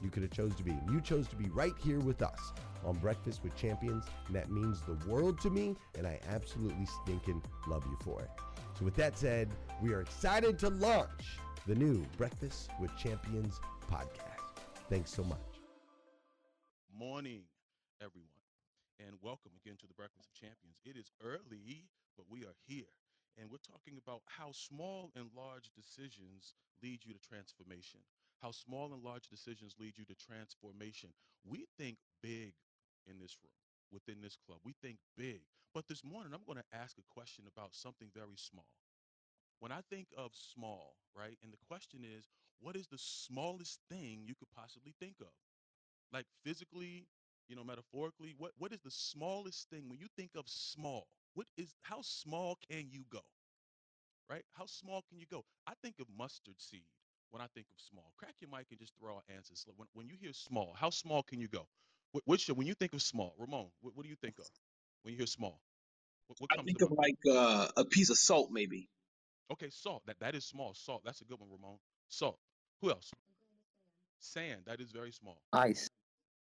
you could have chose to be. You chose to be right here with us on Breakfast with Champions, and that means the world to me, and I absolutely stinking love you for it. So with that said, we are excited to launch the new Breakfast with Champions podcast. Thanks so much. Morning, everyone, and welcome again to the Breakfast of Champions. It is early, but we are here. And we're talking about how small and large decisions lead you to transformation how small and large decisions lead you to transformation. We think big in this room, within this club. We think big. But this morning, I'm going to ask a question about something very small. When I think of small, right, and the question is, what is the smallest thing you could possibly think of? Like physically, you know, metaphorically, what, what is the smallest thing when you think of small? What is how small can you go? Right? How small can you go? I think of mustard seed when I think of small? Crack your mic and just throw out answers. When, when you hear small, how small can you go? What, what's your, when you think of small, Ramon, what, what do you think of when you hear small? What, what I think of like uh, a piece of salt, maybe. Okay, salt. That that is small. Salt. That's a good one, Ramon. Salt. Who else? Sand. That is very small. Ice.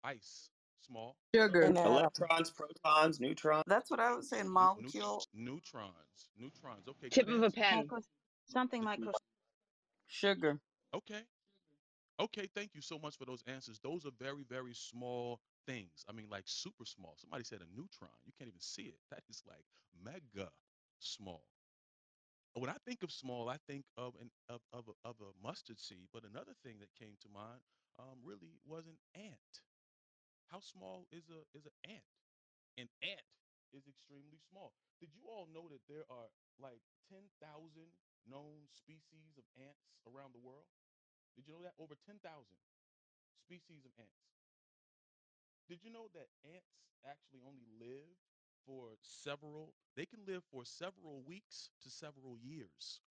Ice. Small. Sugar. Electrons, protons, neutrons. That's what I was saying. Molecule. Neutrons. Neutrons. Okay. Tip of a pen. Something like Sugar. Okay. Okay, thank you so much for those answers. Those are very, very small things. I mean, like super small. Somebody said a neutron. You can't even see it. That is like mega small. When I think of small, I think of an of of a, of a mustard seed. But another thing that came to mind um, really was an ant. How small is a is an ant? An ant is extremely small. Did you all know that there are like 10,000 known species of ants around the world? Did you know that? Over 10,000 species of ants. Did you know that ants actually only live for several, they can live for several weeks to several years,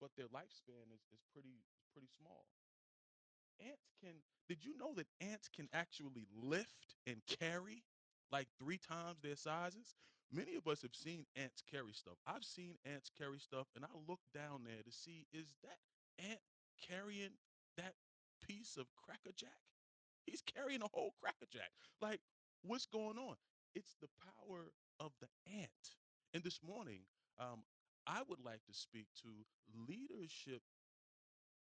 but their lifespan is, is pretty pretty small. Ants can, did you know that ants can actually lift and carry like three times their sizes? Many of us have seen ants carry stuff. I've seen ants carry stuff, and I look down there to see is that ant carrying that piece of Cracker Jack? He's carrying a whole Cracker Jack. Like, what's going on? It's the power of the ant. And this morning, um, I would like to speak to leadership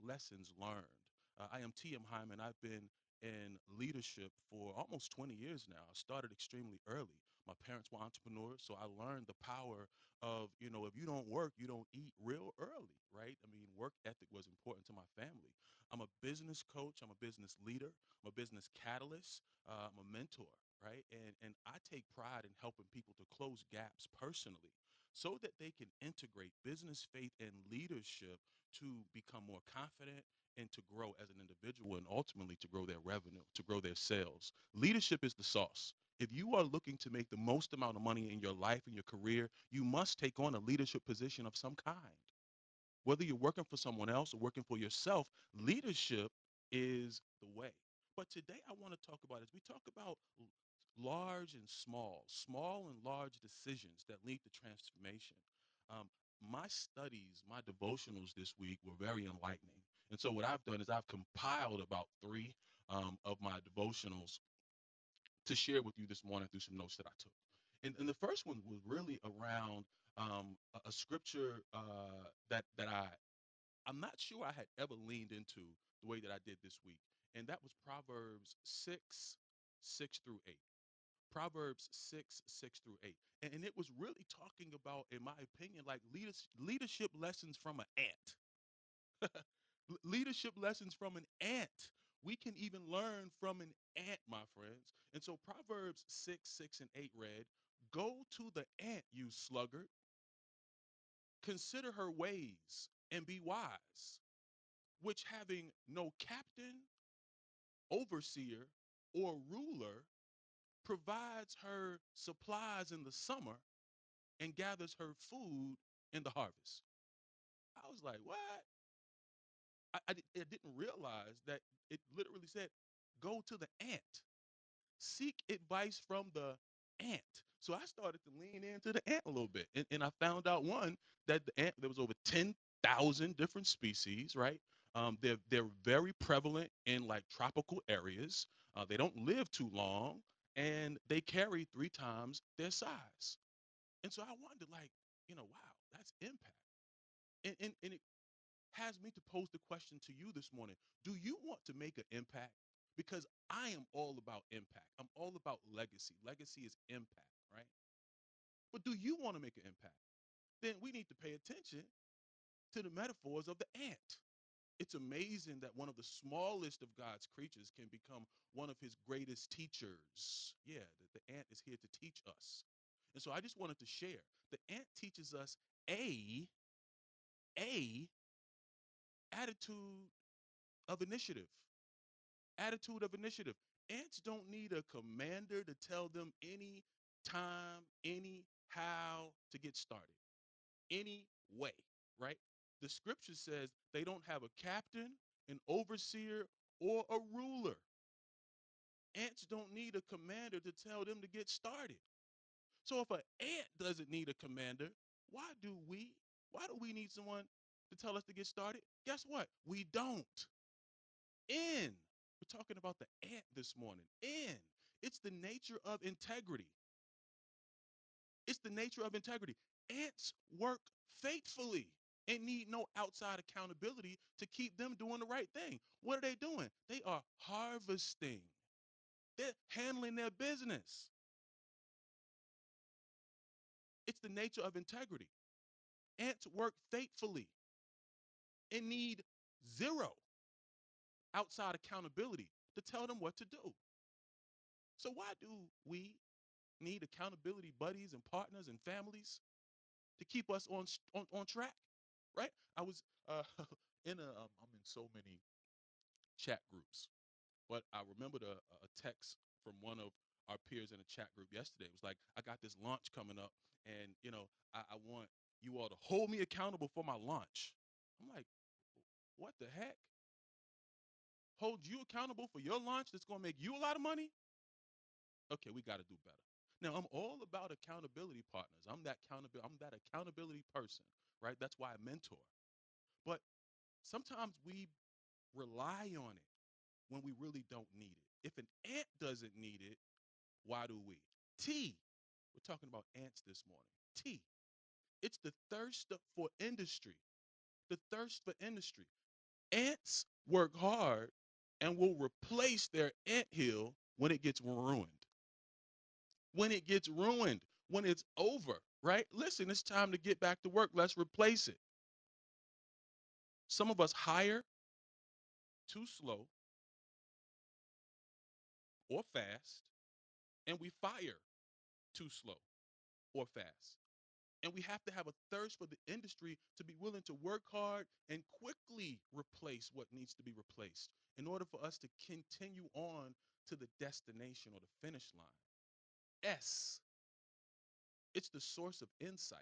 lessons learned. Uh, I am T.M. Hyman. I've been in leadership for almost 20 years now. I started extremely early. My parents were entrepreneurs, so I learned the power of, you know, if you don't work, you don't eat real early, right? I mean, work ethic was important to my family. I'm a business coach, I'm a business leader, I'm a business catalyst, uh, I'm a mentor, right? And and I take pride in helping people to close gaps personally so that they can integrate business faith and leadership to become more confident and to grow as an individual and ultimately to grow their revenue, to grow their sales. Leadership is the sauce. If you are looking to make the most amount of money in your life and your career, you must take on a leadership position of some kind. Whether you're working for someone else or working for yourself, leadership is the way. But today I want to talk about as we talk about large and small, small and large decisions that lead to transformation. Um, my studies, my devotionals this week were very enlightening. And so what I've done is I've compiled about three um, of my devotionals to share with you this morning through some notes that I took. And, and the first one was really around um, a, a scripture uh, that that I I'm not sure I had ever leaned into the way that I did this week, and that was Proverbs six six through eight. Proverbs 6, 6 through 8. And, and it was really talking about, in my opinion, like leaders, leadership lessons from an ant. Leadership lessons from an ant. We can even learn from an ant, my friends. And so Proverbs 6, 6, and 8 read, Go to the ant, you sluggard, consider her ways and be wise, which having no captain, overseer, or ruler, provides her supplies in the summer and gathers her food in the harvest. I was like, what? I, I, I didn't realize that it literally said, go to the ant. seek advice from the ant. So I started to lean into the ant a little bit. And, and I found out one that the ant, there was over 10,000 different species, right? Um, they're, they're very prevalent in like tropical areas. Uh, they don't live too long and they carry three times their size. And so I wondered, like, you know, wow, that's impact. And, and, and it has me to pose the question to you this morning Do you want to make an impact? Because I am all about impact. I'm all about legacy. Legacy is impact, right? But do you want to make an impact? Then we need to pay attention to the metaphors of the ant. It's amazing that one of the smallest of God's creatures can become one of his greatest teachers. Yeah, the, the ant is here to teach us. And so I just wanted to share. The ant teaches us a a attitude of initiative. attitude of initiative. Ants don't need a commander to tell them any time, any how to get started, any way, right? The scripture says they don't have a captain, an overseer, or a ruler. Ants don't need a commander to tell them to get started. So if an ant doesn't need a commander, why do we? Why do we need someone to tell us to get started? Guess what? We don't. In. We're talking about the ant this morning. In. It's the nature of integrity. It's the nature of integrity. Ants work faithfully. and need no outside accountability to keep them doing the right thing. What are they doing? They are harvesting. They're handling their business. It's the nature of integrity. Ants work faithfully and need zero outside accountability to tell them what to do. So why do we need accountability buddies and partners and families to keep us on on, on track? Right? I was uh, in a um, I'm in so many chat groups, but I remembered a, a text from one of our peers in a chat group yesterday. It was like, I got this launch coming up, and you know, I, I want you all to hold me accountable for my launch. I'm like, what the heck? Hold you accountable for your launch that's gonna make you a lot of money? Okay, we got to do better. Now, I'm all about accountability partners. I'm that accountability. I'm that accountability person, right? That's why I mentor. But sometimes we rely on it when we really don't need it. If an ant doesn't need it, why do we? T. We're talking about ants this morning. T. It's the thirst for industry. The thirst for industry. Ants work hard and will replace their ant hill when it gets ruined. When it gets ruined, when it's over, right? Listen, it's time to get back to work. Let's replace it. Some of us hire too slow or fast, and we fire too slow or fast. And we have to have a thirst for the industry to be willing to work hard and quickly replace what needs to be replaced in order for us to continue on to the destination or the finish line. S, it's the source of insight.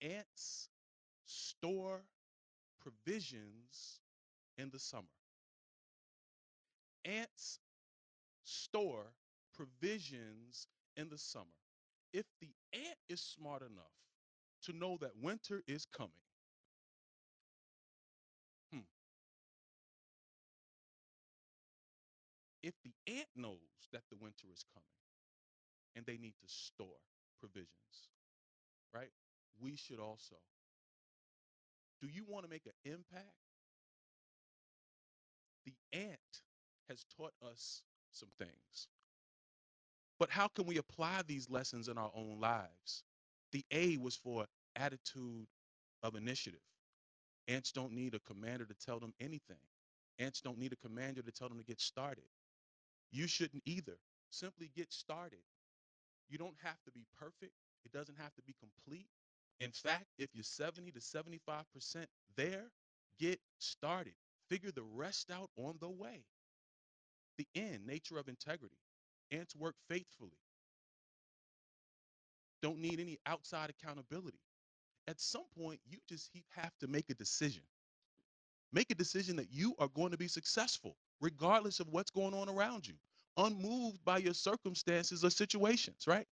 Ants store provisions in the summer. Ants store provisions in the summer. If the ant is smart enough to know that winter is coming, hmm, if the ant knows that the winter is coming and they need to store provisions, right? We should also. Do you want to make an impact? The ant has taught us some things. But how can we apply these lessons in our own lives? The A was for attitude of initiative. Ants don't need a commander to tell them anything. Ants don't need a commander to tell them to get started. You shouldn't either. Simply get started. You don't have to be perfect. It doesn't have to be complete. In fact, if you're 70 to 75% there, get started. Figure the rest out on the way. The end, nature of integrity. Ants work faithfully. Don't need any outside accountability. At some point, you just have to make a decision. Make a decision that you are going to be successful, regardless of what's going on around you, unmoved by your circumstances or situations, right?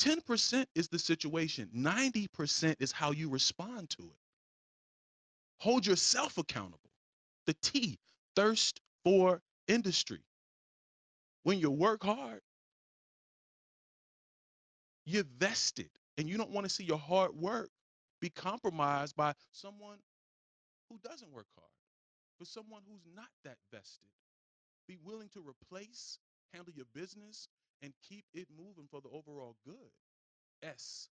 10% is the situation, 90% is how you respond to it. Hold yourself accountable. The T, thirst for industry. When you work hard, you're vested and you don't want to see your hard work be compromised by someone who doesn't work hard, for someone who's not that vested. Be willing to replace, handle your business, and keep it moving for the overall good. S,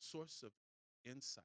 source of insight.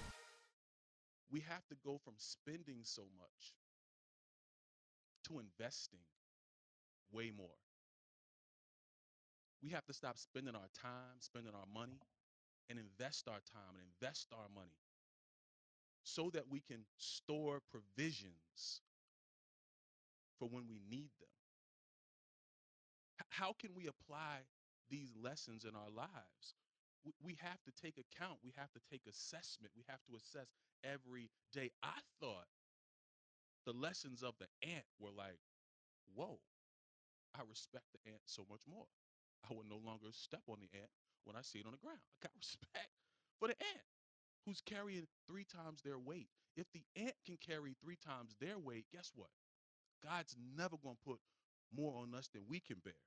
we have to go from spending so much to investing way more. We have to stop spending our time, spending our money, and invest our time and invest our money so that we can store provisions for when we need them. How can we apply these lessons in our lives? We, have to take account. We have to take assessment. We have to assess every day. I thought the lessons of the ant were like, whoa, I respect the ant so much more. I will no longer step on the ant when I see it on the ground. I got respect for the ant who's carrying three times their weight. If the ant can carry three times their weight, guess what? God's never going to put more on us than we can bear.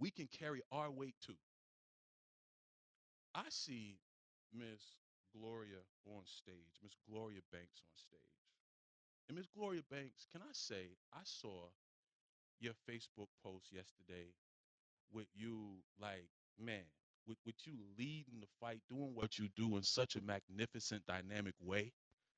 We can carry our weight too. I see Miss Gloria on stage, Miss Gloria Banks on stage. And Miss Gloria Banks, can I say, I saw your Facebook post yesterday with you, like, man, with, with you leading the fight, doing what you do in such a magnificent, dynamic way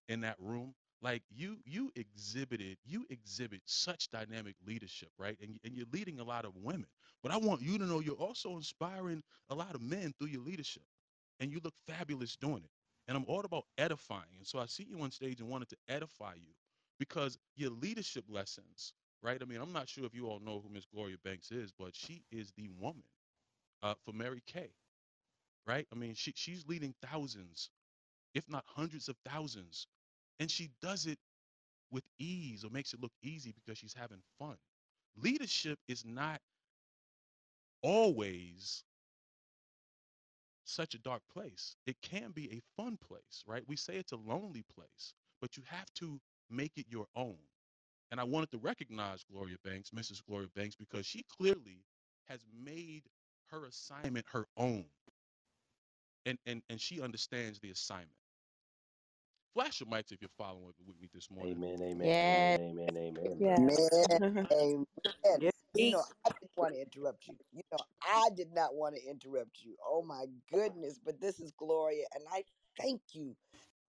in that room. Like you, you exhibited, you exhibit such dynamic leadership, right? And, and you're leading a lot of women. But I want you to know you're also inspiring a lot of men through your leadership. And you look fabulous doing it. And I'm all about edifying. And so I see you on stage and wanted to edify you because your leadership lessons, right? I mean, I'm not sure if you all know who Miss Gloria Banks is, but she is the woman uh, for Mary Kay, right? I mean, she, she's leading thousands, if not hundreds of thousands, and she does it with ease or makes it look easy because she's having fun. Leadership is not always such a dark place. It can be a fun place, right? We say it's a lonely place, but you have to make it your own. And I wanted to recognize Gloria Banks, Mrs. Gloria Banks, because she clearly has made her assignment her own. And and and she understands the assignment. Flash your mics if you're following with me this morning. Amen, amen, Yes. amen, amen, amen. Yes. Man, amen. Yes. You know, I didn't want to interrupt you. You know, I did not want to interrupt you. Oh my goodness. But this is Gloria, and I thank you.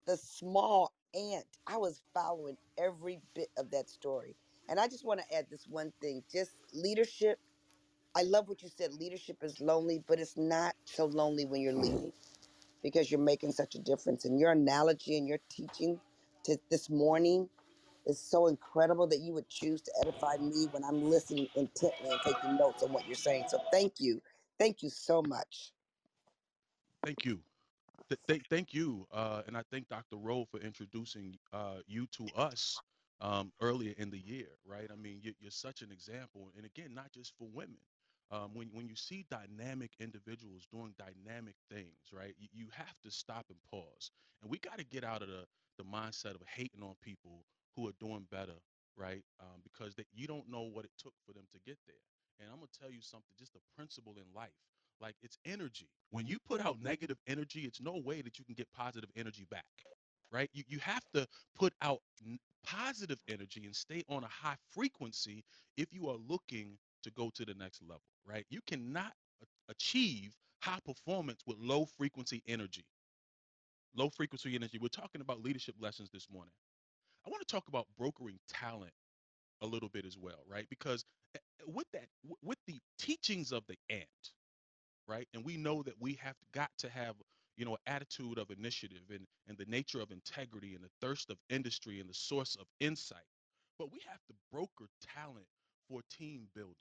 The small ant. I was following every bit of that story. And I just want to add this one thing just leadership. I love what you said. Leadership is lonely, but it's not so lonely when you're mm. leading because you're making such a difference. And your analogy and your teaching to this morning is so incredible that you would choose to edify me when I'm listening intently and taking notes on what you're saying. So thank you. Thank you so much. Thank you. Th- thank, thank you, uh, and I thank Dr. Rowe for introducing uh, you to us um, earlier in the year, right? I mean, you, you're such an example, and again, not just for women. Um, when when you see dynamic individuals doing dynamic things, right? You, you have to stop and pause, and we got to get out of the the mindset of hating on people who are doing better, right? Um, because you don't know what it took for them to get there. And I'm gonna tell you something, just a principle in life like it's energy. When you put out negative energy, it's no way that you can get positive energy back, right? You, you have to put out n- positive energy and stay on a high frequency if you are looking to go to the next level, right? You cannot achieve high performance with low frequency energy. Low frequency energy. We're talking about leadership lessons this morning. I want to talk about brokering talent a little bit as well, right? Because eh, eh, with that, with the teachings of the ant, right? And we know that we have got to have, you know, attitude of initiative and, and the nature of integrity and the thirst of industry and the source of insight. But we have to broker talent for team building.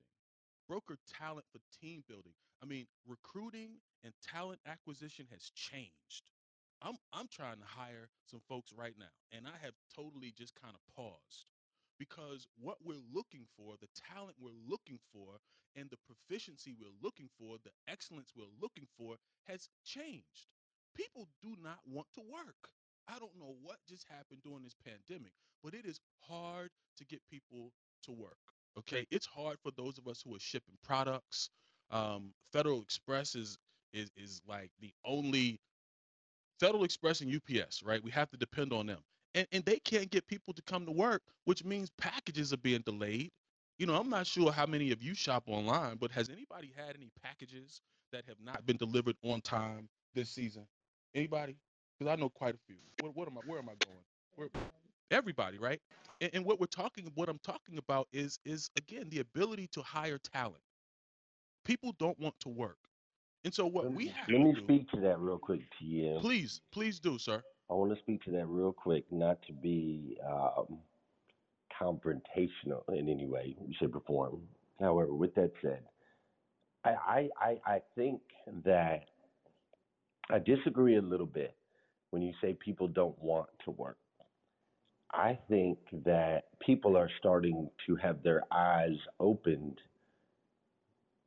Broker talent for team building. I mean, recruiting and talent acquisition has changed. I'm I'm trying to hire some folks right now, and I have totally just kind of paused because what we're looking for, the talent we're looking for, and the proficiency we're looking for, the excellence we're looking for has changed. People do not want to work. I don't know what just happened during this pandemic, but it is hard to get people to work. Okay, it's hard for those of us who are shipping products. Um, Federal Express is is is like the only Federal Express and UPS, right? We have to depend on them. And, and they can't get people to come to work, which means packages are being delayed. You know, I'm not sure how many of you shop online, but has anybody had any packages that have not been delivered on time this season? Anybody? Because I know quite a few. What, what am I? Where am I going? Where, everybody, right? And, and what we're talking, what I'm talking about is, is again the ability to hire talent. People don't want to work, and so what Let we have let to me do, speak to that real quick, TM. please, please do, sir. I want to speak to that real quick, not to be um, confrontational in any way, shape, or form. However, with that said, I, I, I think that I disagree a little bit when you say people don't want to work. I think that people are starting to have their eyes opened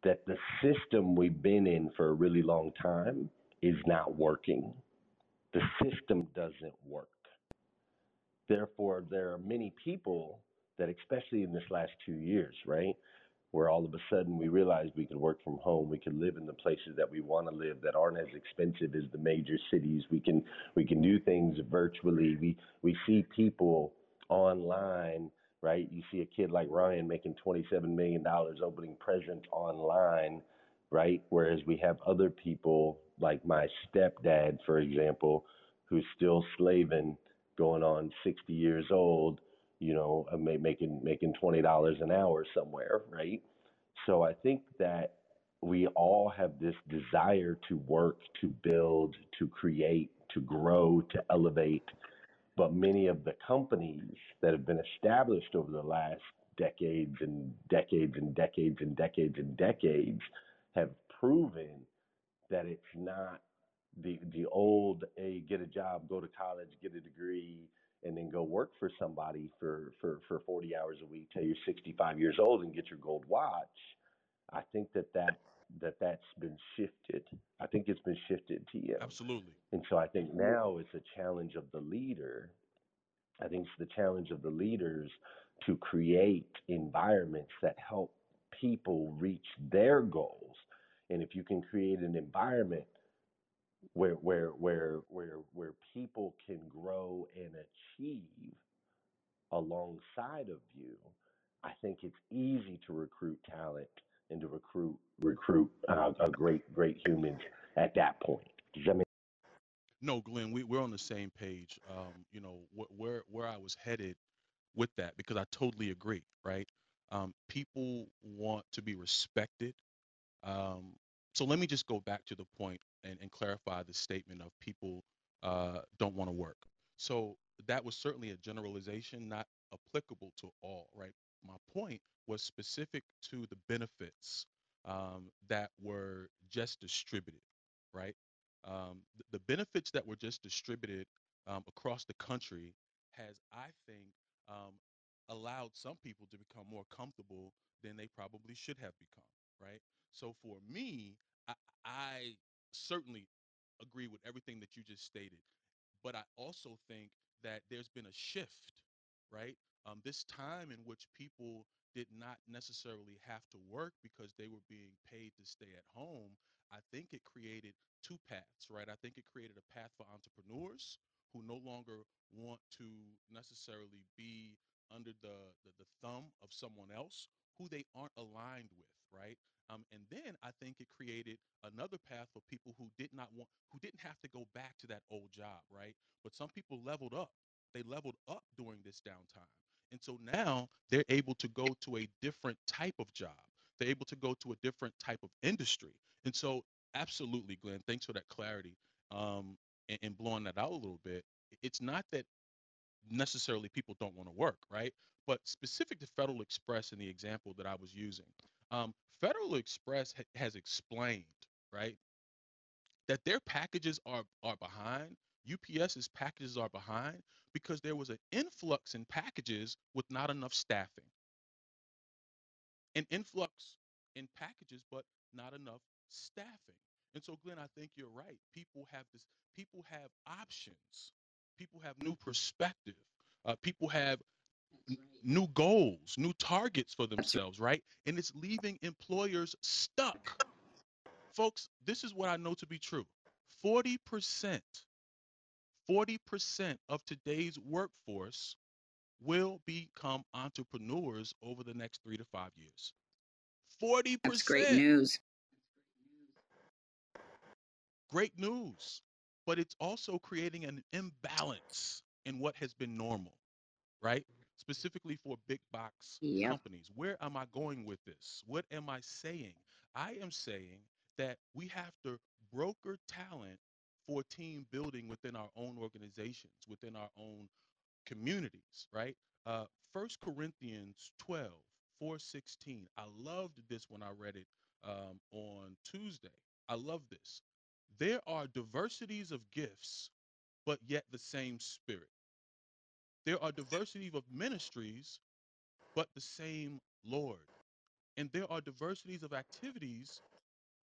that the system we've been in for a really long time is not working. The system doesn't work. Therefore, there are many people that, especially in this last two years, right, where all of a sudden we realized we could work from home, we could live in the places that we want to live that aren't as expensive as the major cities. We can we can do things virtually. We we see people online, right? You see a kid like Ryan making 27 million dollars opening presents online, right? Whereas we have other people like my stepdad, for example, who's still slaving, going on 60 years old you know, uh, making making twenty dollars an hour somewhere, right? So I think that we all have this desire to work, to build, to create, to grow, to elevate. But many of the companies that have been established over the last decades and decades and decades and decades and decades have proven that it's not the the old a get a job, go to college, get a degree, and then go work for somebody for, for, for 40 hours a week till you're 65 years old and get your gold watch, I think that that that that's been shifted. I think it's been shifted to you. Absolutely. And so I think now it's a challenge of the leader. I think it's the challenge of the leaders to create environments that help people reach their goals. And if you can create an environment where where where where where people can grow and achieve alongside of you, I think it's easy to recruit talent and to recruit recruit uh, a great great humans at that point. Does that make No, Glenn, we, we're on the same page. Um, you know, wh- where where I was headed with that because I totally agree, right? Um, people want to be respected. Um, so let me just go back to the point and, and clarify the statement of people uh, don't want to work. So that was certainly a generalization, not applicable to all, right? My point was specific to the benefits um, that were just distributed, right? Um, th- the benefits that were just distributed um, across the country has, I think, um, allowed some people to become more comfortable than they probably should have become, right? So for me, I, I certainly agree with everything that you just stated. But I also think that there's been a shift, right? Um, this time in which people did not necessarily have to work because they were being paid to stay at home, I think it created two paths, right? I think it created a path for entrepreneurs who no longer want to necessarily be under the, the, the thumb of someone else who they aren't aligned with, right? Um, and then I think it created another path for people who did not want, who didn't have to go back to that old job, right? But some people leveled up. They leveled up during this downtime. And so now they're able to go to a different type of job. They're able to go to a different type of industry. And so, absolutely, Glenn, thanks for that clarity um, and, and blowing that out a little bit. It's not that necessarily people don't want to work, right? But specific to Federal Express and the example that I was using, um, Federal Express ha- has explained, right, that their packages are are behind. UPS's packages are behind because there was an influx in packages with not enough staffing. An influx in packages, but not enough staffing. And so, Glenn, I think you're right. People have this. People have options. People have new perspective. Uh, people have new goals, new targets for themselves, right? And it's leaving employers stuck. Folks, this is what I know to be true 40%, 40% of today's workforce will become entrepreneurs over the next three to five years. 40%. That's great news. Great news. But it's also creating an imbalance in what has been normal, right? Specifically for big box Yep. companies. Where am I going with this? What am I saying? I am saying that we have to broker talent for team building within our own organizations, within our own communities, right? Uh, 1 Corinthians 12, 4, 16. I loved this when I read it um, on Tuesday. I love this. there are diversities of gifts, but yet the same spirit. There are diversity of ministries, but the same Lord. And there are diversities of activities,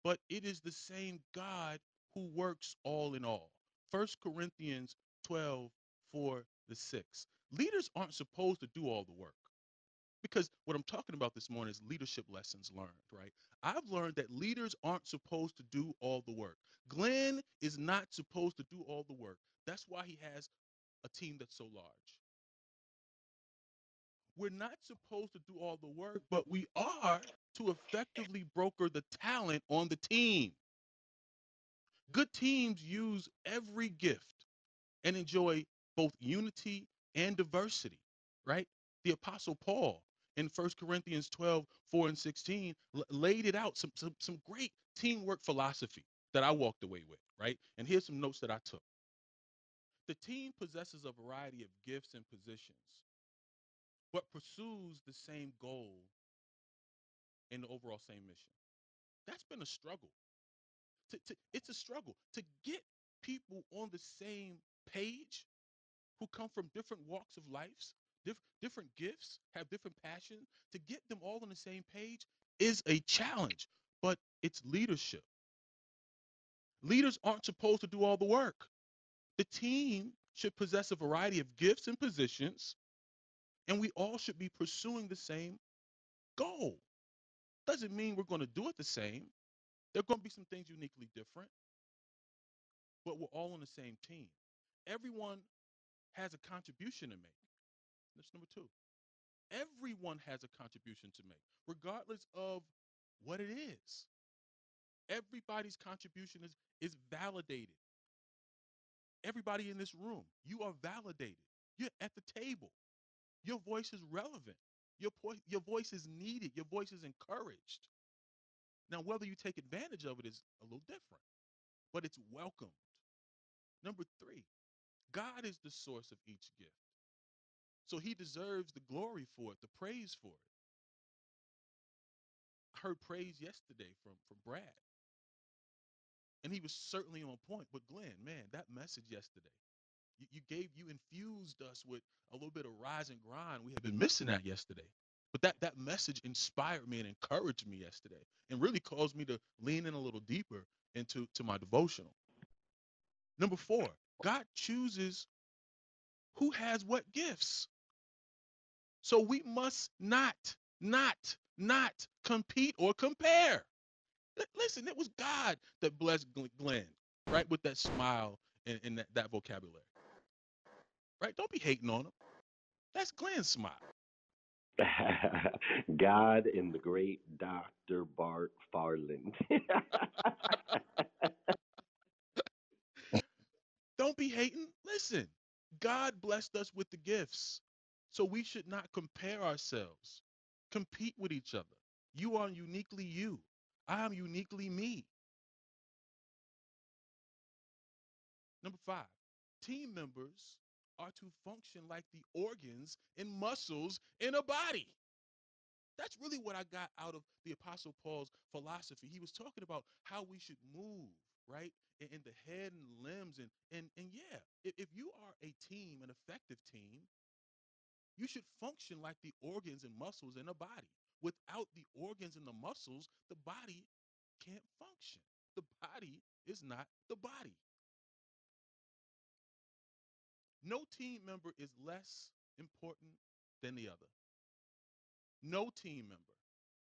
but it is the same God who works all in all. First Corinthians 12, 4 to 6. Leaders aren't supposed to do all the work because what I'm talking about this morning is leadership lessons learned, right? I've learned that leaders aren't supposed to do all the work. Glenn is not supposed to do all the work. That's why he has a team that's so large. We're not supposed to do all the work, but we are to effectively broker the talent on the team. Good teams use every gift and enjoy both unity and diversity, right? The Apostle Paul in 1 Corinthians 12, 4 and 16 laid it out, some, some, some great teamwork philosophy that I walked away with, right? And here's some notes that I took. The team possesses a variety of gifts and positions, but pursues the same goal and the overall same mission. That's been a struggle. To, to, it's a struggle to get people on the same page who come from different walks of lives, diff- different gifts, have different passions, to get them all on the same page is a challenge, but it's leadership. Leaders aren't supposed to do all the work. The team should possess a variety of gifts and positions, and we all should be pursuing the same goal. Doesn't mean we're going to do it the same. There are going to be some things uniquely different, but we're all on the same team. Everyone has a contribution to make. That's number two. Everyone has a contribution to make, regardless of what it is. Everybody's contribution is, is validated. Everybody in this room, you are validated. You're at the table. Your voice is relevant. Your, po- your voice is needed. Your voice is encouraged. Now, whether you take advantage of it is a little different, but it's welcomed. Number three, God is the source of each gift. So he deserves the glory for it, the praise for it. I heard praise yesterday from, from Brad. And he was certainly on point. But Glenn, man, that message yesterday, you, you gave, you infused us with a little bit of rise and grind. We had been missing that yesterday. But that, that message inspired me and encouraged me yesterday and really caused me to lean in a little deeper into to my devotional. Number four, God chooses who has what gifts. So we must not, not, not compete or compare. L- listen, it was God that blessed Glenn, right, with that smile and, and that, that vocabulary. Right? Don't be hating on him. That's Glenn's smile. God and the great Dr. Bart Farland. Don't be hating. Listen, God blessed us with the gifts. So we should not compare ourselves, compete with each other. You are uniquely you. I am uniquely me. Number five, team members are to function like the organs and muscles in a body. That's really what I got out of the Apostle Paul's philosophy. He was talking about how we should move, right? In, the head and limbs. And and and yeah, if you are a team, an effective team, you should function like the organs and muscles in a body. Without the organs and the muscles, the body can't function. The body is not the body. No team member is less important than the other. No team member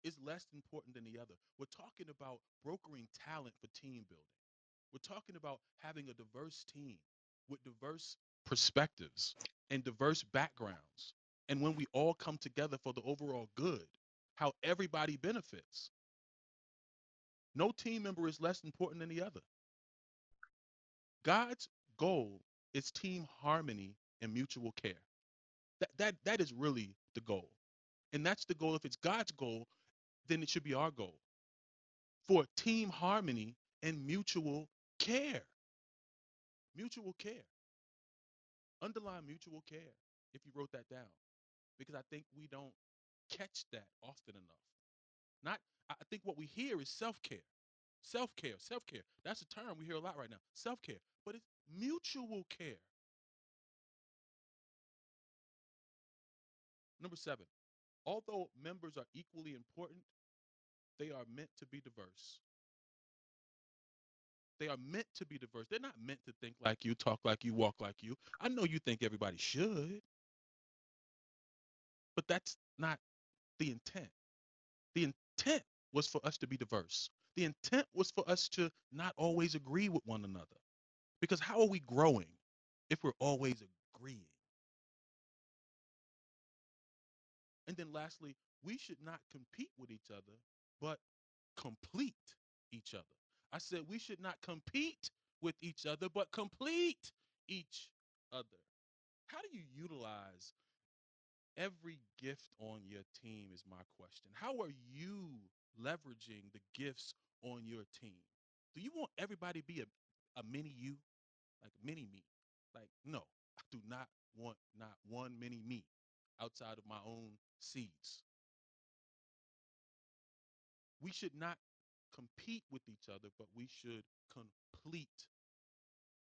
is less important than the other. We're talking about brokering talent for team building. We're talking about having a diverse team with diverse perspectives and diverse backgrounds. And when we all come together for the overall good, how everybody benefits. No team member is less important than the other. God's goal is team harmony and mutual care. That, that, that is really the goal. And that's the goal. If it's God's goal, then it should be our goal for team harmony and mutual care. Mutual care. Underline mutual care if you wrote that down, because I think we don't catch that often enough. Not, I think what we hear is self care. Self care, self care. That's a term we hear a lot right now. Self care, but it's mutual care. Number seven, although members are equally important, they are meant to be diverse. They are meant to be diverse. They're not meant to think like you, talk like you, walk like you. I know you think everybody should, but that's not the intent. The intent was for us to be diverse. The intent was for us to not always agree with one another. Because how are we growing if we're always agreeing? And then lastly, we should not compete with each other, but complete each other. I said we should not compete with each other, but complete each other. How do you utilize every gift on your team? Is my question. How are you leveraging the gifts on your team? Do you want everybody to be a, a mini you, like a mini me? Like, no, I do not want not one mini me outside of my own seeds. We should not compete with each other, but we should complete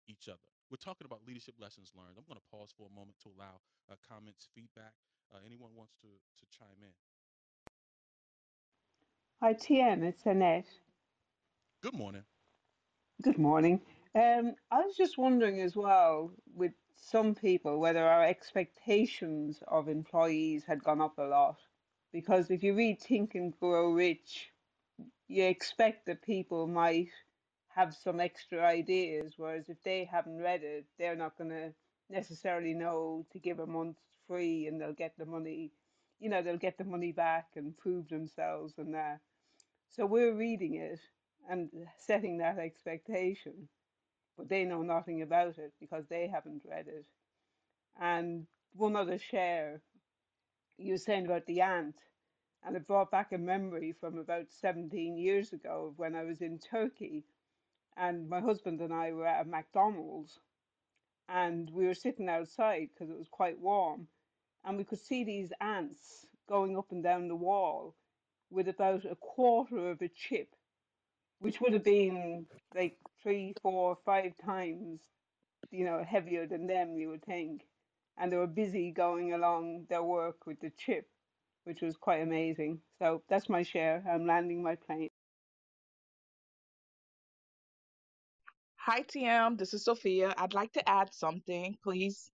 each other. We're talking about leadership lessons learned. I'm going to pause for a moment to allow uh, comments, feedback. Uh, anyone wants to to chime in? Hi, TM, it's Annette. Good morning. Good morning. Um, I was just wondering as well, with some people, whether our expectations of employees had gone up a lot. Because if you read Think and Grow Rich, you expect that people might have some extra ideas, whereas if they haven't read it, they're not going to necessarily know to give a month free and they'll get the money, you know, they'll get the money back and prove themselves and that. So we're reading it and setting that expectation, but they know nothing about it because they haven't read it. And one other share, you were saying about the ant, and it brought back a memory from about 17 years ago when I was in Turkey, and my husband and I were at McDonald's, and we were sitting outside because it was quite warm, and we could see these ants going up and down the wall with about a quarter of a chip, which would have been like three, four, five times, you know, heavier than them, you would think. And they were busy going along their work with the chip, which was quite amazing. So that's my share. I'm landing my plane. Hi, TM. This is Sophia. I'd like to add something, please.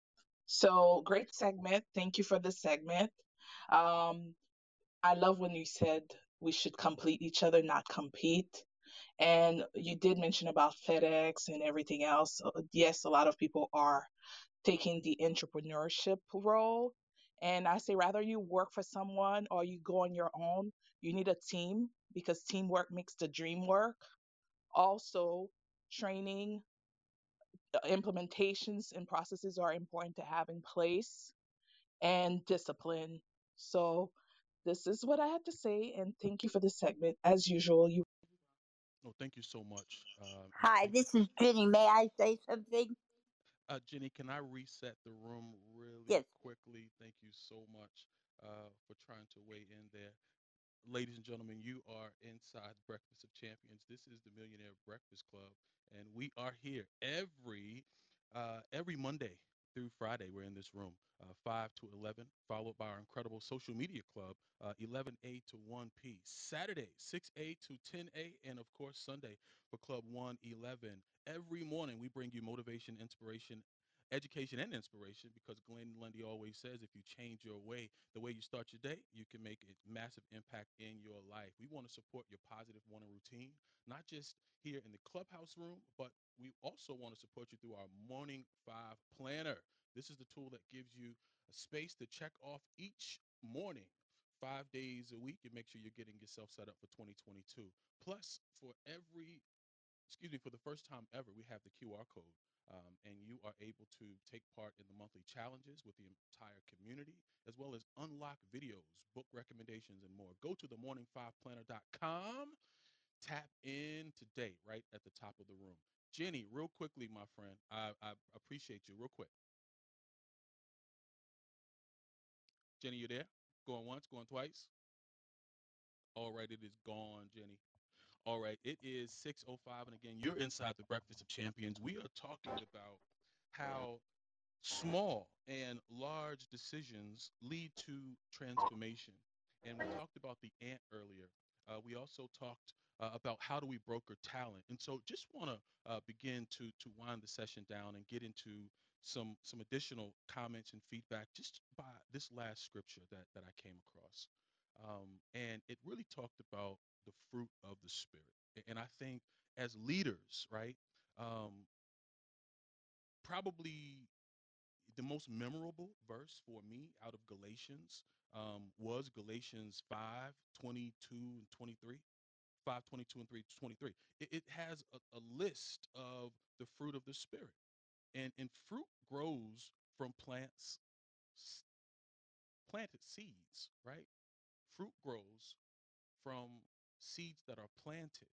So, great segment. Thank you for the segment. Um, I love when you said we should complete each other, not compete. And you did mention about FedEx and everything else. Uh, Yes, a lot of people are taking the entrepreneurship role. And I say, rather you work for someone or you go on your own, you need a team because teamwork makes the dream work. Also, training, uh, implementations, and processes are important to have in place and discipline. So, this is what I had to say. And thank you for this segment. As usual, you No, thank you so much. Uh, Hi, this is Jenny. May I say something? uh, Jenny, can I reset the room really Yes. quickly? Thank you so much uh, for trying to weigh in there. Ladies and gentlemen, you are inside Breakfast of Champions. This is the Millionaire Breakfast Club, and we are here every uh, every Monday through Friday. We're in this room, uh, 5 to 11, followed by our incredible social media club, uh, 11A to 1P. Saturday, 6A to 10A, and of course, Sunday for Club 111. Every morning, we bring you motivation, inspiration, education, and inspiration because Glenn Lundy always says if you change your way, the way you start your day, you can make a massive impact in your life. We want to support your positive morning routine, not just here in the clubhouse room, but we also want to support you through our Morning Five Planner. This is the tool that gives you a space to check off each morning, five days a week, and make sure you're getting yourself set up for 2022. Plus, for every excuse me, for the first time ever, we have the QR code. Um, and you are able to take part in the monthly challenges with the entire community, as well as unlock videos, book recommendations, and more. Go to the morning5planner.com, tap in today, right at the top of the room. Jenny, real quickly, my friend, I, I appreciate you. Real quick. Jenny, you there? Going once, going twice? All right, it is gone, Jenny. All right, it is 6:05 and again, you're inside the Breakfast of Champions. We are talking about how small and large decisions lead to transformation. And we talked about the ant earlier. Uh, we also talked uh, about how do we broker talent. And so just want to uh, begin to to wind the session down and get into some some additional comments and feedback just by this last scripture that that I came across. Um, and it really talked about the fruit of the spirit. And I think as leaders, right, um, probably the most memorable verse for me out of Galatians um, was Galatians 5 22 and 23. 5 22 and 3 23. It, it has a, a list of the fruit of the Spirit. And, and fruit grows from plants, planted seeds, right? Fruit grows from seeds that are planted.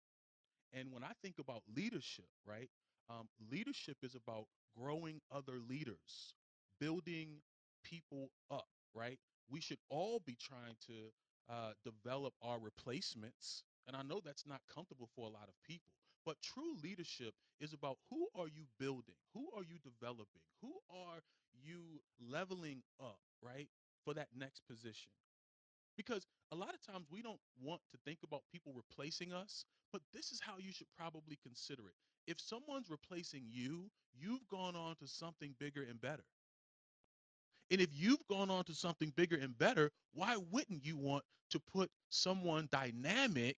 And when I think about leadership, right, um, leadership is about growing other leaders, building people up, right? We should all be trying to uh, develop our replacements. And I know that's not comfortable for a lot of people, but true leadership is about who are you building? Who are you developing? Who are you leveling up, right, for that next position? Because a lot of times we don't want to think about people replacing us, but this is how you should probably consider it. If someone's replacing you, you've gone on to something bigger and better. And if you've gone on to something bigger and better, why wouldn't you want to put someone dynamic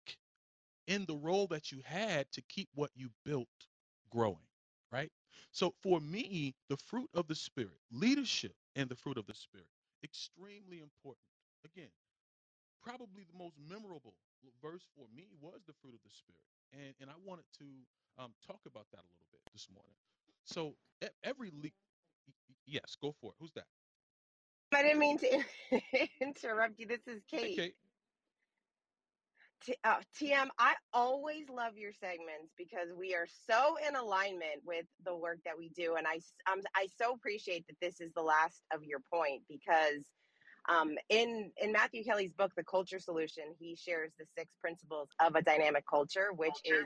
in the role that you had to keep what you built growing, right? So for me, the fruit of the Spirit, leadership and the fruit of the Spirit, extremely important. Again, probably the most memorable verse for me was the fruit of the spirit and and i wanted to um, talk about that a little bit this morning. So every le- yes go for it. Who's that? I didn't mean to interrupt you. This is kate hey, kate. T- uh, TM, I always love your segments because we are so in alignment with the work that we do, and I um, I so appreciate that this is the last of your point because um, in in Matthew Kelly's book, The Culture Solution, he shares the six principles of a dynamic culture, which is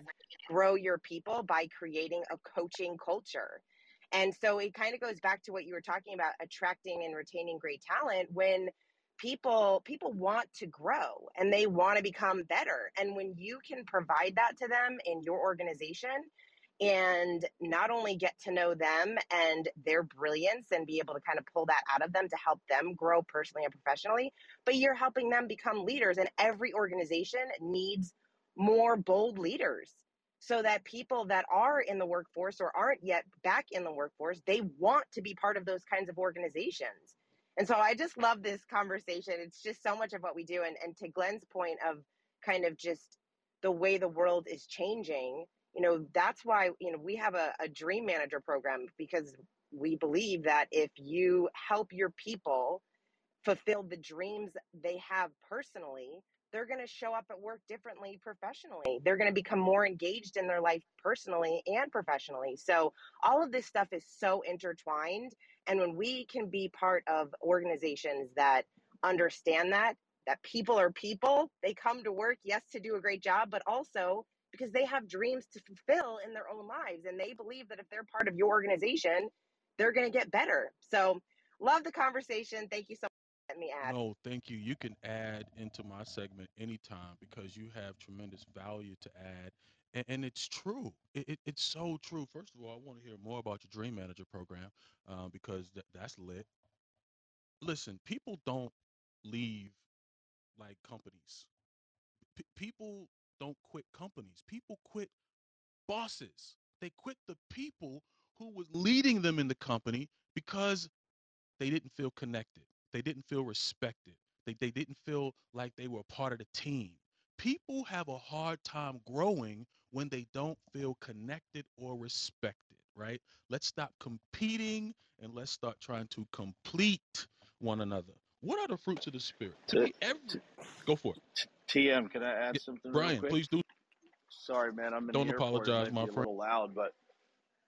grow your people by creating a coaching culture. And so it kind of goes back to what you were talking about, attracting and retaining great talent. When people people want to grow and they want to become better, and when you can provide that to them in your organization, and not only get to know them and their brilliance and be able to kind of pull that out of them to help them grow personally and professionally, but you're helping them become leaders. And every organization needs more bold leaders so that people that are in the workforce or aren't yet back in the workforce, they want to be part of those kinds of organizations. And so I just love this conversation. It's just so much of what we do. And, and to Glenn's point of kind of just the way the world is changing, you know that's why you know we have a, a dream manager program because we believe that if you help your people fulfill the dreams they have personally they're going to show up at work differently professionally. They're going to become more engaged in their life personally and professionally. So all of this stuff is so intertwined and when we can be part of organizations that understand that that people are people they come to work yes to do a great job but also because they have dreams to fulfill in their own lives and they believe that if they're part of your organization they're going to get better. So love the conversation. Thank you so much let me add. No thank you. You can add into my segment anytime because you have tremendous value to add and, and it's true. It, it, it's so true. First of all i want to hear more about your dream manager program uh, because th- that's lit. Listen people don't leave like companies. P- people don't quit companies. People quit bosses. They quit the people who was leading them in the company because they didn't feel connected. They didn't feel respected. They, they didn't feel like they were part of the team. People have a hard time growing when they don't feel connected or respected, right? Let's stop competing and let's start trying to complete one another. What are the fruits of the spirit? Every go for it. TM, can I add Yeah, something Brian, please do. Sorry, man, I'm in Don't the apologize, my be a friend. little loud, but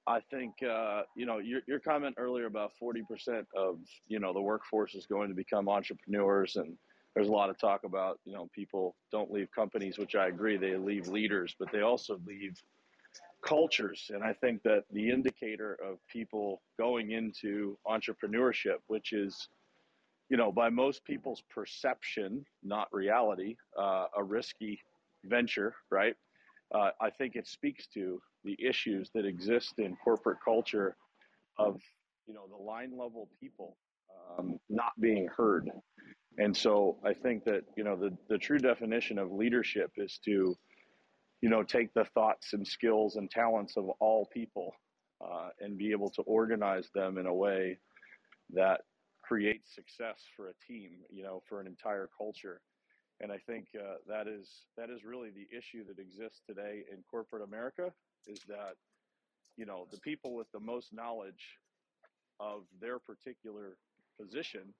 I think uh, you know your your comment earlier about 40% of you know the workforce is going to become entrepreneurs and there's a lot of talk about you know people don't leave companies, which I agree they leave leaders, but they also leave cultures. And I think that the indicator of people going into entrepreneurship, which is you know by most people's perception, not reality, uh, a risky venture, right? Uh, I think it speaks to the issues that exist in corporate culture of you know the line level people um, not being heard and so I think that, you know, the, the true definition of leadership is to, you know, take the thoughts and skills and talents of all people uh, and be able to organize them in a way that creates success for a team, you know, for an entire culture. And I think uh, that is that is really the issue that exists today in corporate America is that, you know, the people with the most knowledge of their particular position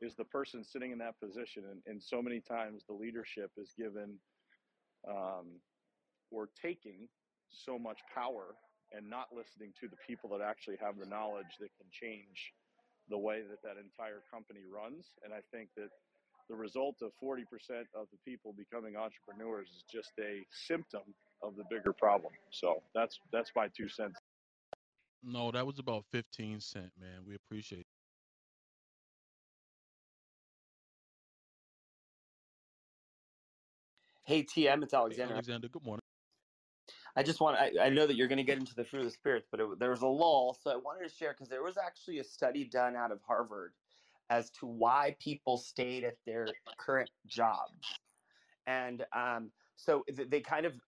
is the person sitting in that position. And, and so many times the leadership is given um, or taking so much power and not listening to the people that actually have the knowledge that can change the way that that entire company runs. And I think that the result of 40% of the people becoming entrepreneurs is just a symptom of the bigger problem. So that's that's my two cents. No, that was about 15 cent, man. We appreciate it. Hey TM, it's Hey, Alexander. Alexander, good morning. I just want I, I know that you're going to get into the fruit of the spirits, but it, there was a lull, so I wanted to share because there was actually a study done out of Harvard as to why people stayed at their current jobs, and um, so th- they kind of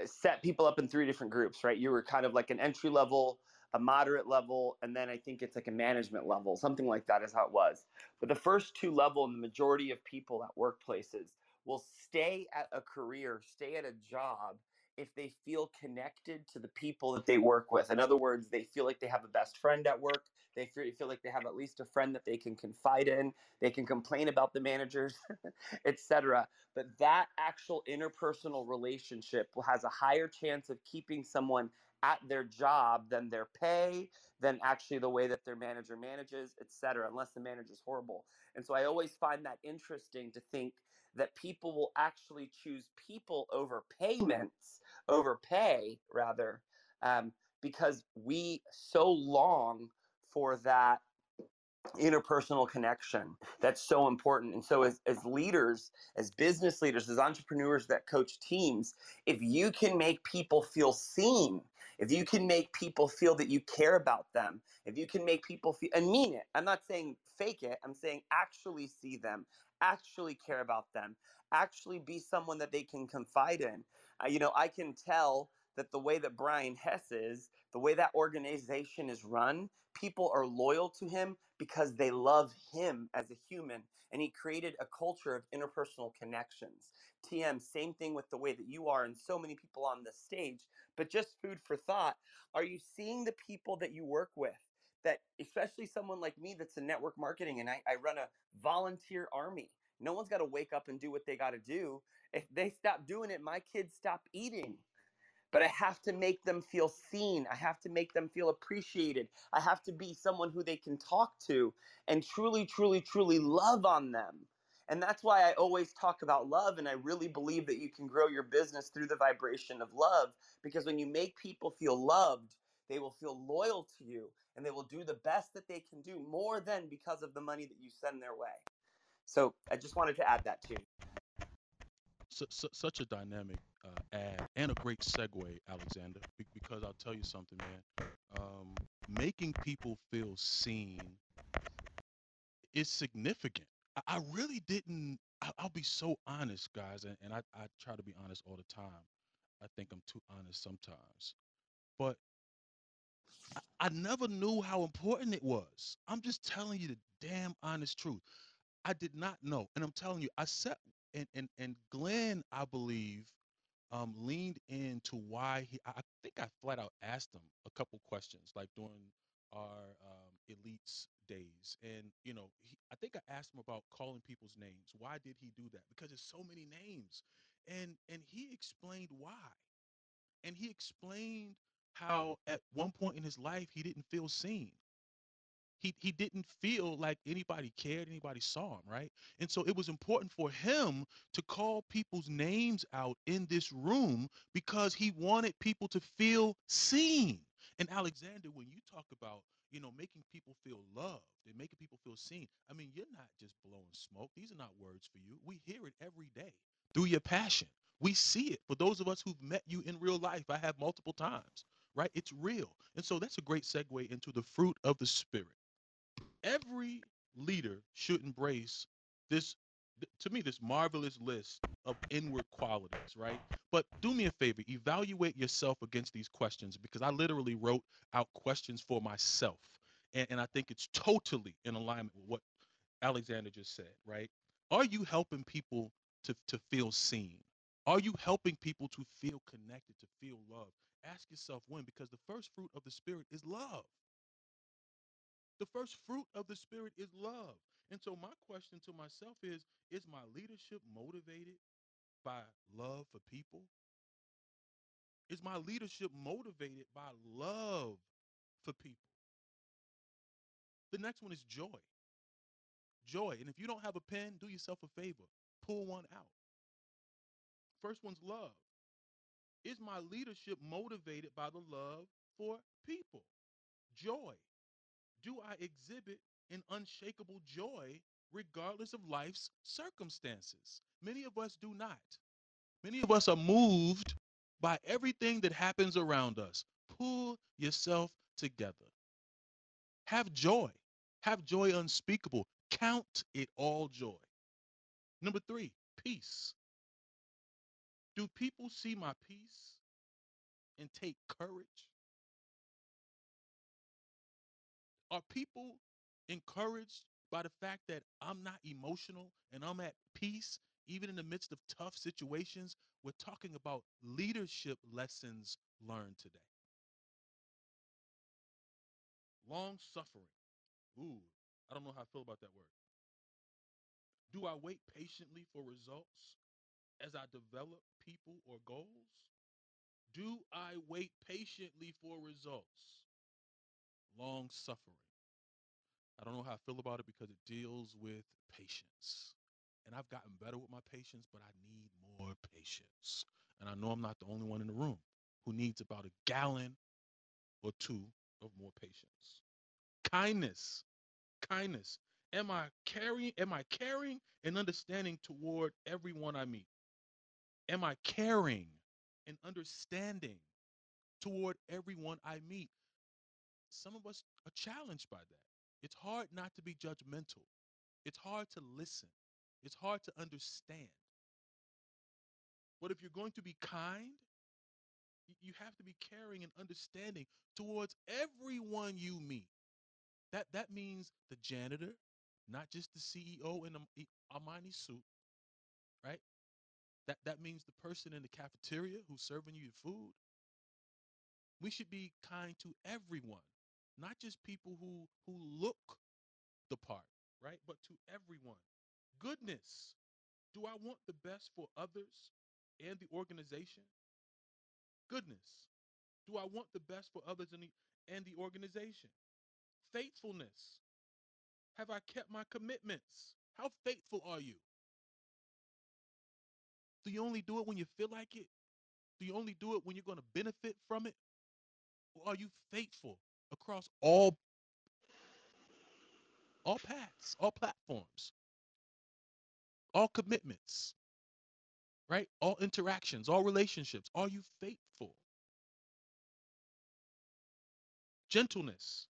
uh, set people up in three different groups, right? You were kind of like an entry level, a moderate level, and then I think it's like a management level, something like that is how it was. But the first two level, and the majority of people at workplaces will stay at a career, stay at a job if they feel connected to the people that they work with. In other words, they feel like they have a best friend at work. They feel, like they have at least a friend that they can confide in. They can complain about the managers, etc. But that actual interpersonal relationship has a higher chance of keeping someone at their job than their pay, than actually the way that their manager manages, etc. Unless the manager is horrible. And so I always find that interesting to think that people will actually choose people over payments, over pay rather, um, because we so long for that interpersonal connection that's so important. And so as, as leaders as business leaders as entrepreneurs that coach teams if you can make people feel seen if you can make people feel that you care about them if you can make people feel and mean it. I'm not saying fake it. I'm saying actually see them actually care about them actually be someone that they can confide in you know i can tell that the way that brian hess is the way that organization is run people are loyal to him because they love him as a human and he created a culture of interpersonal connections. Tm same thing with the way that you are and so many people on this stage but just food for thought. Are you seeing the people that you work with that especially someone like me that's in network marketing and i, I run a volunteer army no one's got to wake up and do what they got to do if they stop doing it my kids stop eating but I have to make them feel seen. I have to make them feel appreciated. I have to be someone who they can talk to and truly, truly, truly love on them. And that's why I always talk about love. And I really believe that you can grow your business through the vibration of love because when you make people feel loved, they will feel loyal to you and they will do the best that they can do more than because of the money that you send their way. So I just wanted to add that too. Su- su- such a dynamic uh, ad and a great segue, Alexander, be- because I'll tell you something, man. Um, making people feel seen is significant. I, I really didn't. I, I'll be so honest, guys, and, and I, I try to be honest all the time. I think I'm too honest sometimes, but I, I never knew how important it was. I'm just telling you the damn honest truth. I did not know, and I'm telling you, I sat and and and Glenn, I believe, um, leaned into why he. I I think I flat out asked him a couple questions, like during our um, elites days, and you know, he, I think I asked him about calling people's names. Why did he do that? Because there's so many names, and and he explained why, and he explained how at one point in his life he didn't feel seen he he didn't feel like anybody cared, anybody saw him, right? And so it was important for him to call people's names out in this room because he wanted people to feel seen. And Alexander, when you talk about you know making people feel loved and making people feel seen, I mean you're not just blowing smoke. These are not words for you. We hear it every day through your passion. We see it. For those of us who've met you in real life, I have multiple times, right? It's real. And so that's a great segue into the fruit of the Spirit every leader should embrace this to me this marvelous list of inward qualities right? But do me a favor evaluate yourself against these questions because i literally wrote out questions for myself and, and i think it's totally in alignment with what alexander just said right? Are you helping people to, to feel seen? Are you helping people to feel connected to feel loved? Ask yourself when because the first fruit of the spirit is love the first fruit of the Spirit is love. And so, my question to myself is Is my leadership motivated by love for people? Is my leadership motivated by love for people? The next one is joy. Joy. And if you don't have a pen, do yourself a favor, pull one out. First one's love. Is my leadership motivated by the love for people? Joy do I exhibit an unshakable joy regardless of life's circumstances? Many of us do not. Many of us are moved by everything that happens around us. Pull yourself together. Have joy. Have joy unspeakable. Count it all joy. Number three, peace. Do people see my peace and take courage? Are people encouraged by the fact that I'm not emotional and I'm at peace, even in the midst of tough situations? We're talking about leadership lessons learned today. Long suffering. Ooh, I don't know how I feel about that word. Do I wait patiently for results as I develop people or goals? Do I wait patiently for results? Long suffering. I don't know how I feel about it because it deals with patience. And I've gotten better with my patience, but I need more patience. And I know I'm not the only one in the room who needs about a gallon or two of more patience. Kindness. Kindness. Am I caring? Am I caring and understanding toward everyone I meet? Am I caring and understanding toward everyone I meet? Some of us are challenged by that. It's hard not to be judgmental. It's hard to listen. It's hard to understand. But if you're going to be kind, you have to be caring and understanding towards everyone you meet. That that means the janitor, not just the CEO in the Armani suit, right? That that means the person in the cafeteria who's serving you your food. We should be kind to everyone not just people who who look the part, right? But to everyone. Goodness. Do I want the best for others and the organization? Goodness. Do I want the best for others and the, and the organization? Faithfulness. Have I kept my commitments? How faithful are you? Do you only do it when you feel like it? Do you only do it when you're going to benefit from it? Or are you faithful across all all paths, all platforms, all commitments, right? All interactions, all relationships. Are you faithful? Gentleness.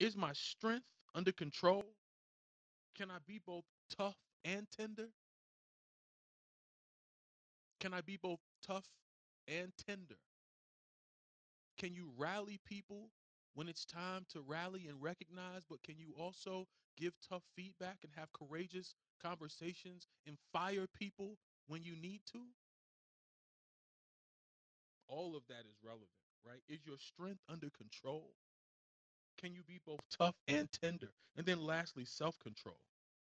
Is my strength under control? Can I be both tough and tender? Can I be both tough and tender? Can you rally people when it's time to rally and recognize, but can you also give tough feedback and have courageous conversations and fire people when you need to? All of that is relevant, right? Is your strength under control? Can you be both tough and tender? And then lastly, self control.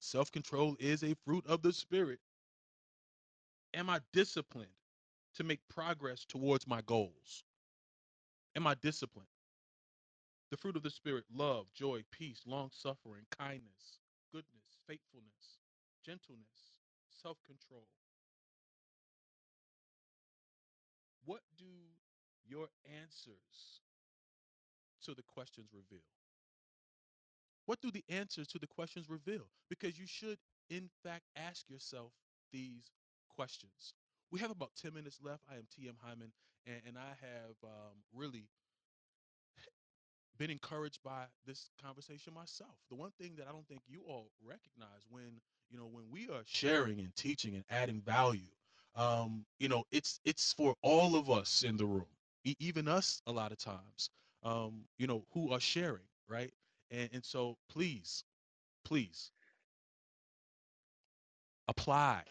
Self control is a fruit of the Spirit. Am I disciplined to make progress towards my goals? Am I disciplined? The fruit of the Spirit love, joy, peace, long suffering, kindness, goodness, faithfulness, gentleness, self control. What do your answers to the questions reveal? What do the answers to the questions reveal? Because you should, in fact, ask yourself these questions. We have about 10 minutes left. I am TM Hyman, and, and I have um, really been encouraged by this conversation myself. The one thing that I don't think you all recognize when you know when we are sharing and teaching and adding value, um, you know, it's it's for all of us in the room, e- even us a lot of times, um, you know, who are sharing, right? And and so please, please apply,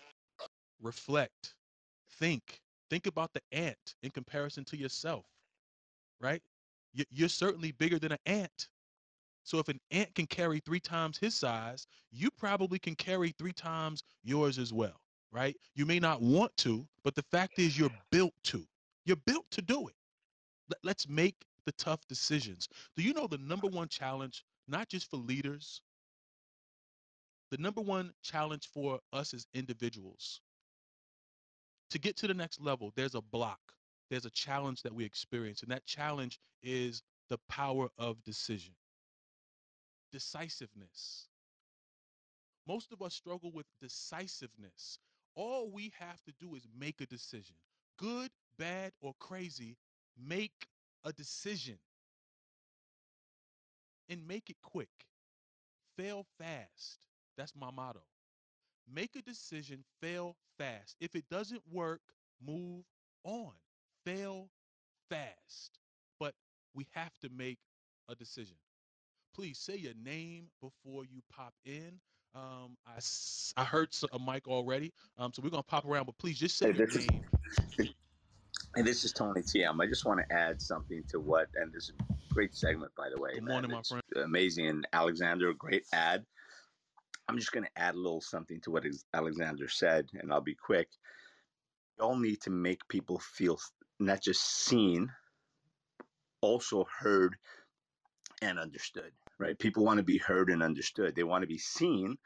reflect, think, think about the ant in comparison to yourself, right? You- You're certainly bigger than an ant So if an ant can carry three times his size, you probably can carry three times yours as well, right? You may not want to, but the fact is you're built to. You're built to do it. Let's make the tough decisions. Do you know the number one challenge, not just for leaders, the number one challenge for us as individuals to get to the next level, there's a block, there's a challenge that we experience, and that challenge is the power of decision, decisiveness. Most of us struggle with decisiveness. All we have to do is make a decision. Good, bad, or crazy, make a decision and make it quick. Fail fast. That's my motto. Make a decision, fail fast. If it doesn't work, move on. Fail fast. But we have to make a decision. Please say your name before you pop in. Um, I, I heard a mic already, um, so we're gonna pop around. But please just say Hey, your is name. hey, this is Tony TM. I just want to add something to what, and this is a great segment, by the way, Good man. morning, my It's friend. amazing. And Alexander, great ad. I'm just going to add a little something to what Alexander said, and I'll be quick. We all need to make people feel not just seen, also heard and understood, right? People want to be heard and understood. They want to be seen.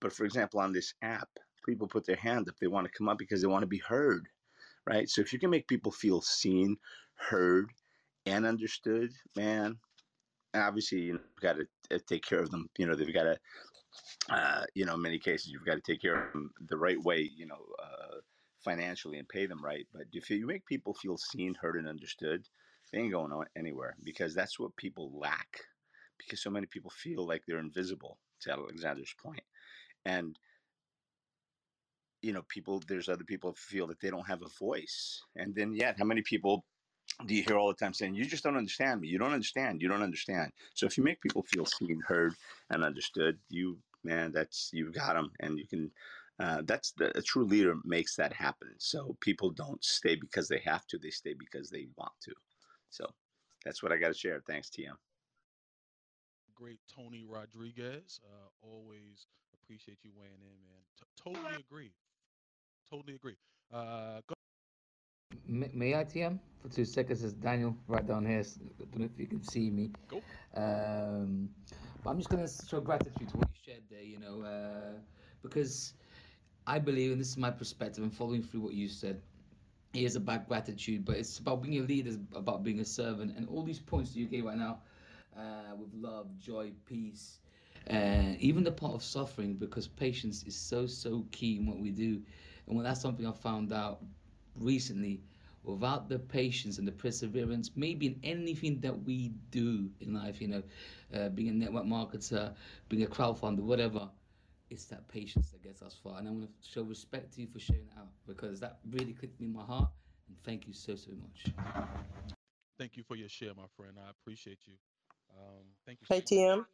But for example, on this app, people put their hand up. They want to come up because they want to be heard, right? So if you can make people feel seen, heard, and understood, man, obviously you've got to uh, take care of them. You know, they've got to, uh, you know, in many cases you've got to take care of them the right way, you know, uh, financially and pay them right. But if you make people feel seen, heard, and understood, they ain't going anywhere because that's what people lack. Because so many people feel like they're invisible. To Alexander's point, and you know, people. There's other people feel that they don't have a voice. And then, yet, how many people do you hear all the time saying, "You just don't understand me. You don't understand. You don't understand." So if you make people feel seen, heard, and understood, you man, that's you've got them, and you can. Uh, that's the a true leader makes that happen. So people don't stay because they have to; they stay because they want to. So that's what I got to share. Thanks, TM. Great Tony Rodriguez. Uh, always appreciate you weighing in, man. T- totally agree. Totally agree. Uh, go. May, may I TM for two seconds? It's Daniel right down here. I don't know if you can see me. Go. Um, but I'm just going to show gratitude to what you shared there, you know, uh, because I believe, and this is my perspective, and following through what you said, it is about gratitude, but it's about being a leader, it's about being a servant, and all these points that you gave right now uh, with love, joy, peace, uh, even the part of suffering, because patience is so, so key in what we do. And when that's something I found out recently, without the patience and the perseverance, maybe in anything that we do in life, you know, uh, being a network marketer, being a crowdfunder, whatever, it's that patience that gets us far. And I want to show respect to you for sharing it out because that really clicked me in my heart. And thank you so, so much. Thank you for your share, my friend. I appreciate you. Um, thank you Hey so. TM,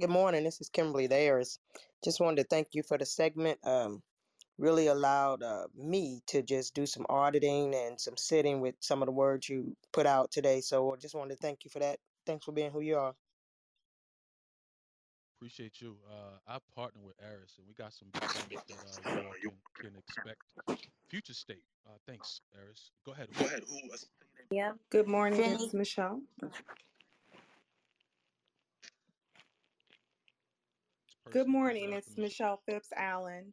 good morning. This is Kimberly Ayers. Just wanted to thank you for the segment. Um, really allowed uh, me to just do some auditing and some sitting with some of the words you put out today. So I just wanted to thank you for that. Thanks for being who you are. Appreciate you. Uh, I partner with Aris, and we got some big things that uh, you all can can expect. Future state. Uh, thanks, Aris. Go ahead. Go ahead. Who? Yep. Good morning, Finny. it's Michelle. Good morning, it's Michelle Phipps Allen.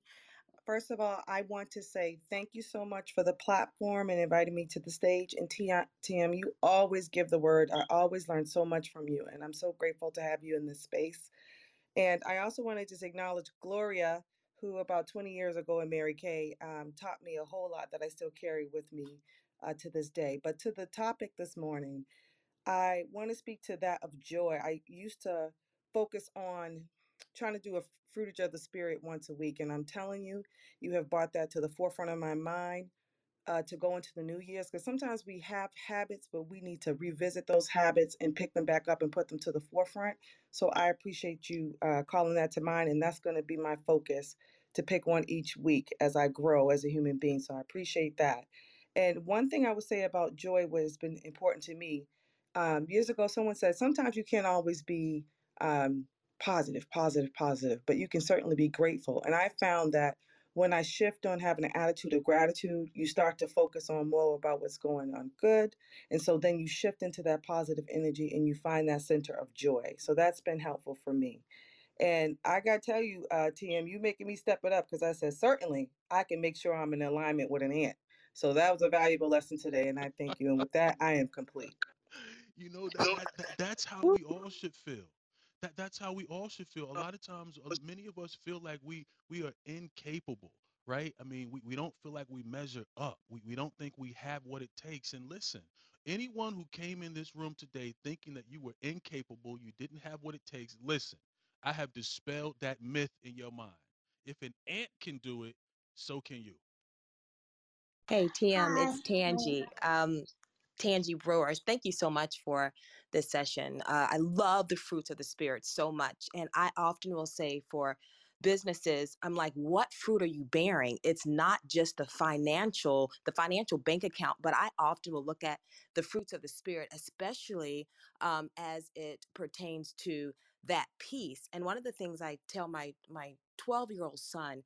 First of all, I want to say thank you so much for the platform and inviting me to the stage. And Tim, you always give the word. I always learn so much from you, and I'm so grateful to have you in this space. And I also wanted to just acknowledge Gloria, who about 20 years ago in Mary Kay um, taught me a whole lot that I still carry with me uh, to this day. But to the topic this morning, I want to speak to that of joy. I used to focus on trying to do a fruitage of the spirit once a week, and I'm telling you, you have brought that to the forefront of my mind uh, to go into the new years because sometimes we have habits, but we need to revisit those habits and pick them back up and put them to the forefront. So I appreciate you uh, calling that to mind, and that's going to be my focus to pick one each week as I grow as a human being. So I appreciate that. And one thing I would say about joy, what has been important to me, um, years ago, someone said sometimes you can't always be um, positive, positive, positive, but you can certainly be grateful. And I found that when I shift on having an attitude of gratitude, you start to focus on more about what's going on good. And so then you shift into that positive energy and you find that center of joy. So that's been helpful for me. And I got to tell you, uh, TM, you making me step it up because I said, certainly I can make sure I'm in alignment with an ant. So that was a valuable lesson today. And I thank you. And with that, I am complete. You know that, that, that that's how we all should feel. That that's how we all should feel. A lot of times, uh, many of us feel like we we are incapable, right? I mean, we, we don't feel like we measure up. We we don't think we have what it takes. And listen, anyone who came in this room today thinking that you were incapable, you didn't have what it takes, listen, I have dispelled that myth in your mind. If an ant can do it, so can you. Hey, TM, Hi. it's Tangi. Um, Tangi Brewers, thank you so much for this session. Uh, I love the fruits of the Spirit so much. And I often will say for businesses, I'm like, what fruit are you bearing? It's not just the financial, the financial bank account, but I often will look at the fruits of the Spirit, especially um, as it pertains to that peace. And one of the things I tell my my 12 year old son,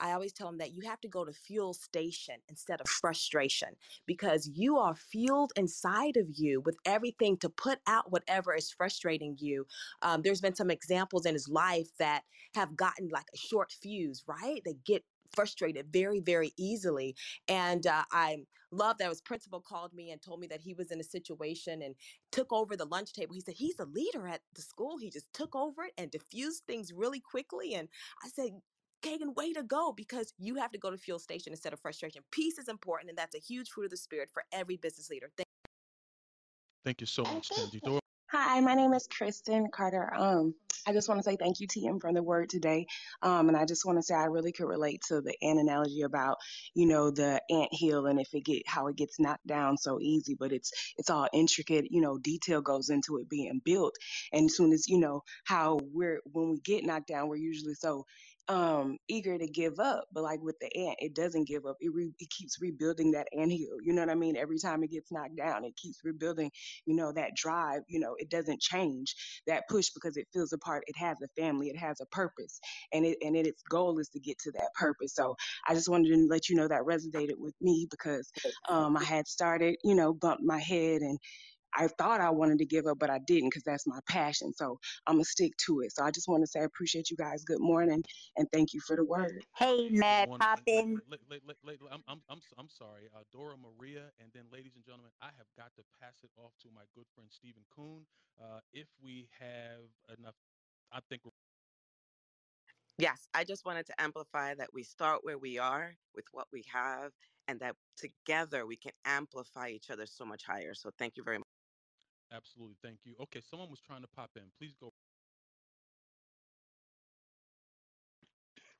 I always tell him that you have to go to fuel station instead of frustration because you are fueled inside of you with everything to put out whatever is frustrating you. Um, there's been some examples in his life that have gotten like a short fuse, right? They get frustrated very, very easily. And uh, I love that his principal called me and told me that he was in a situation and took over the lunch table. He said he's a leader at the school. He just took over it and diffused things really quickly. And I said, Kagan, way to go because you have to go to fuel station instead of frustration. Peace is important, and that's a huge fruit of the spirit for every business leader. Thank Thank you so much, Tangi. Hi, my name is Kristen Carter. Um, I just want to say thank you, TM, for the word today. Um, and I just want to say I really could relate to the ant analogy about, you know, the ant hill and if it get how it gets knocked down so easy, but it's it's all intricate, you know, detail goes into it being built. And as soon as, you know, how we're when we get knocked down, we're usually so um eager to give up but like with the ant it doesn't give up it, re- it keeps rebuilding that ant hill you know what i mean? Every time it gets knocked down it keeps rebuilding you know that drive you know it doesn't change that push because it feels a part it has a family it has a purpose and it and it, its goal is to get to that purpose so i just wanted to let you know that resonated with me because um i had started you know bumped my head and I thought I wanted to give up, but I didn't because that's my passion. So I'm gonna stick to it. So I just want to say I appreciate you guys. Good morning, and thank you for the word. Hey, good Matt, pop in. la- la- la- la- la- I'm, I'm, I'm, s- I'm sorry, uh, Dora Maria, and then, ladies and gentlemen, I have got to pass it off to my good friend Stephen Kuhn. Uh, if we have enough, I think we're Yes, I just wanted to amplify that we start where we are with what we have, and that together we can amplify each other so much higher. So thank you very much. Absolutely. Thank you. Okay, someone was trying to pop in. Please go.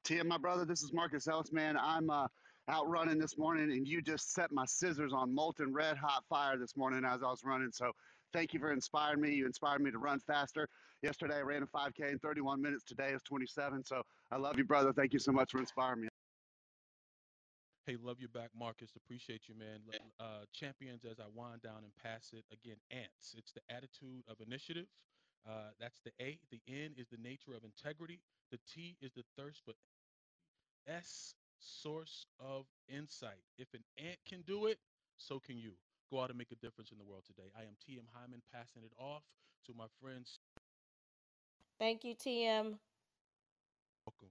Tim, my brother, this is Marcus Ellis, man. I'm uh, out running this morning, and you just set my scissors on molten red hot fire this morning as I was running. So thank you for inspiring me. You inspired me to run faster. Yesterday, I ran a 5K in 31 minutes. Today is 27. So I love you, brother. Thank you so much for inspiring me. Hey, love you back, Marcus. Appreciate you, man. L- Uh, champions, as I wind down and pass it again, ants. It's the attitude of initiative. Uh, that's the A. The N is the nature of integrity. The T is the thirst for S, source of insight. If an ant can do it, so can you. go out and make a difference in the world today. I am TM Hyman passing it off to my friends. Thank you, TM. Welcome.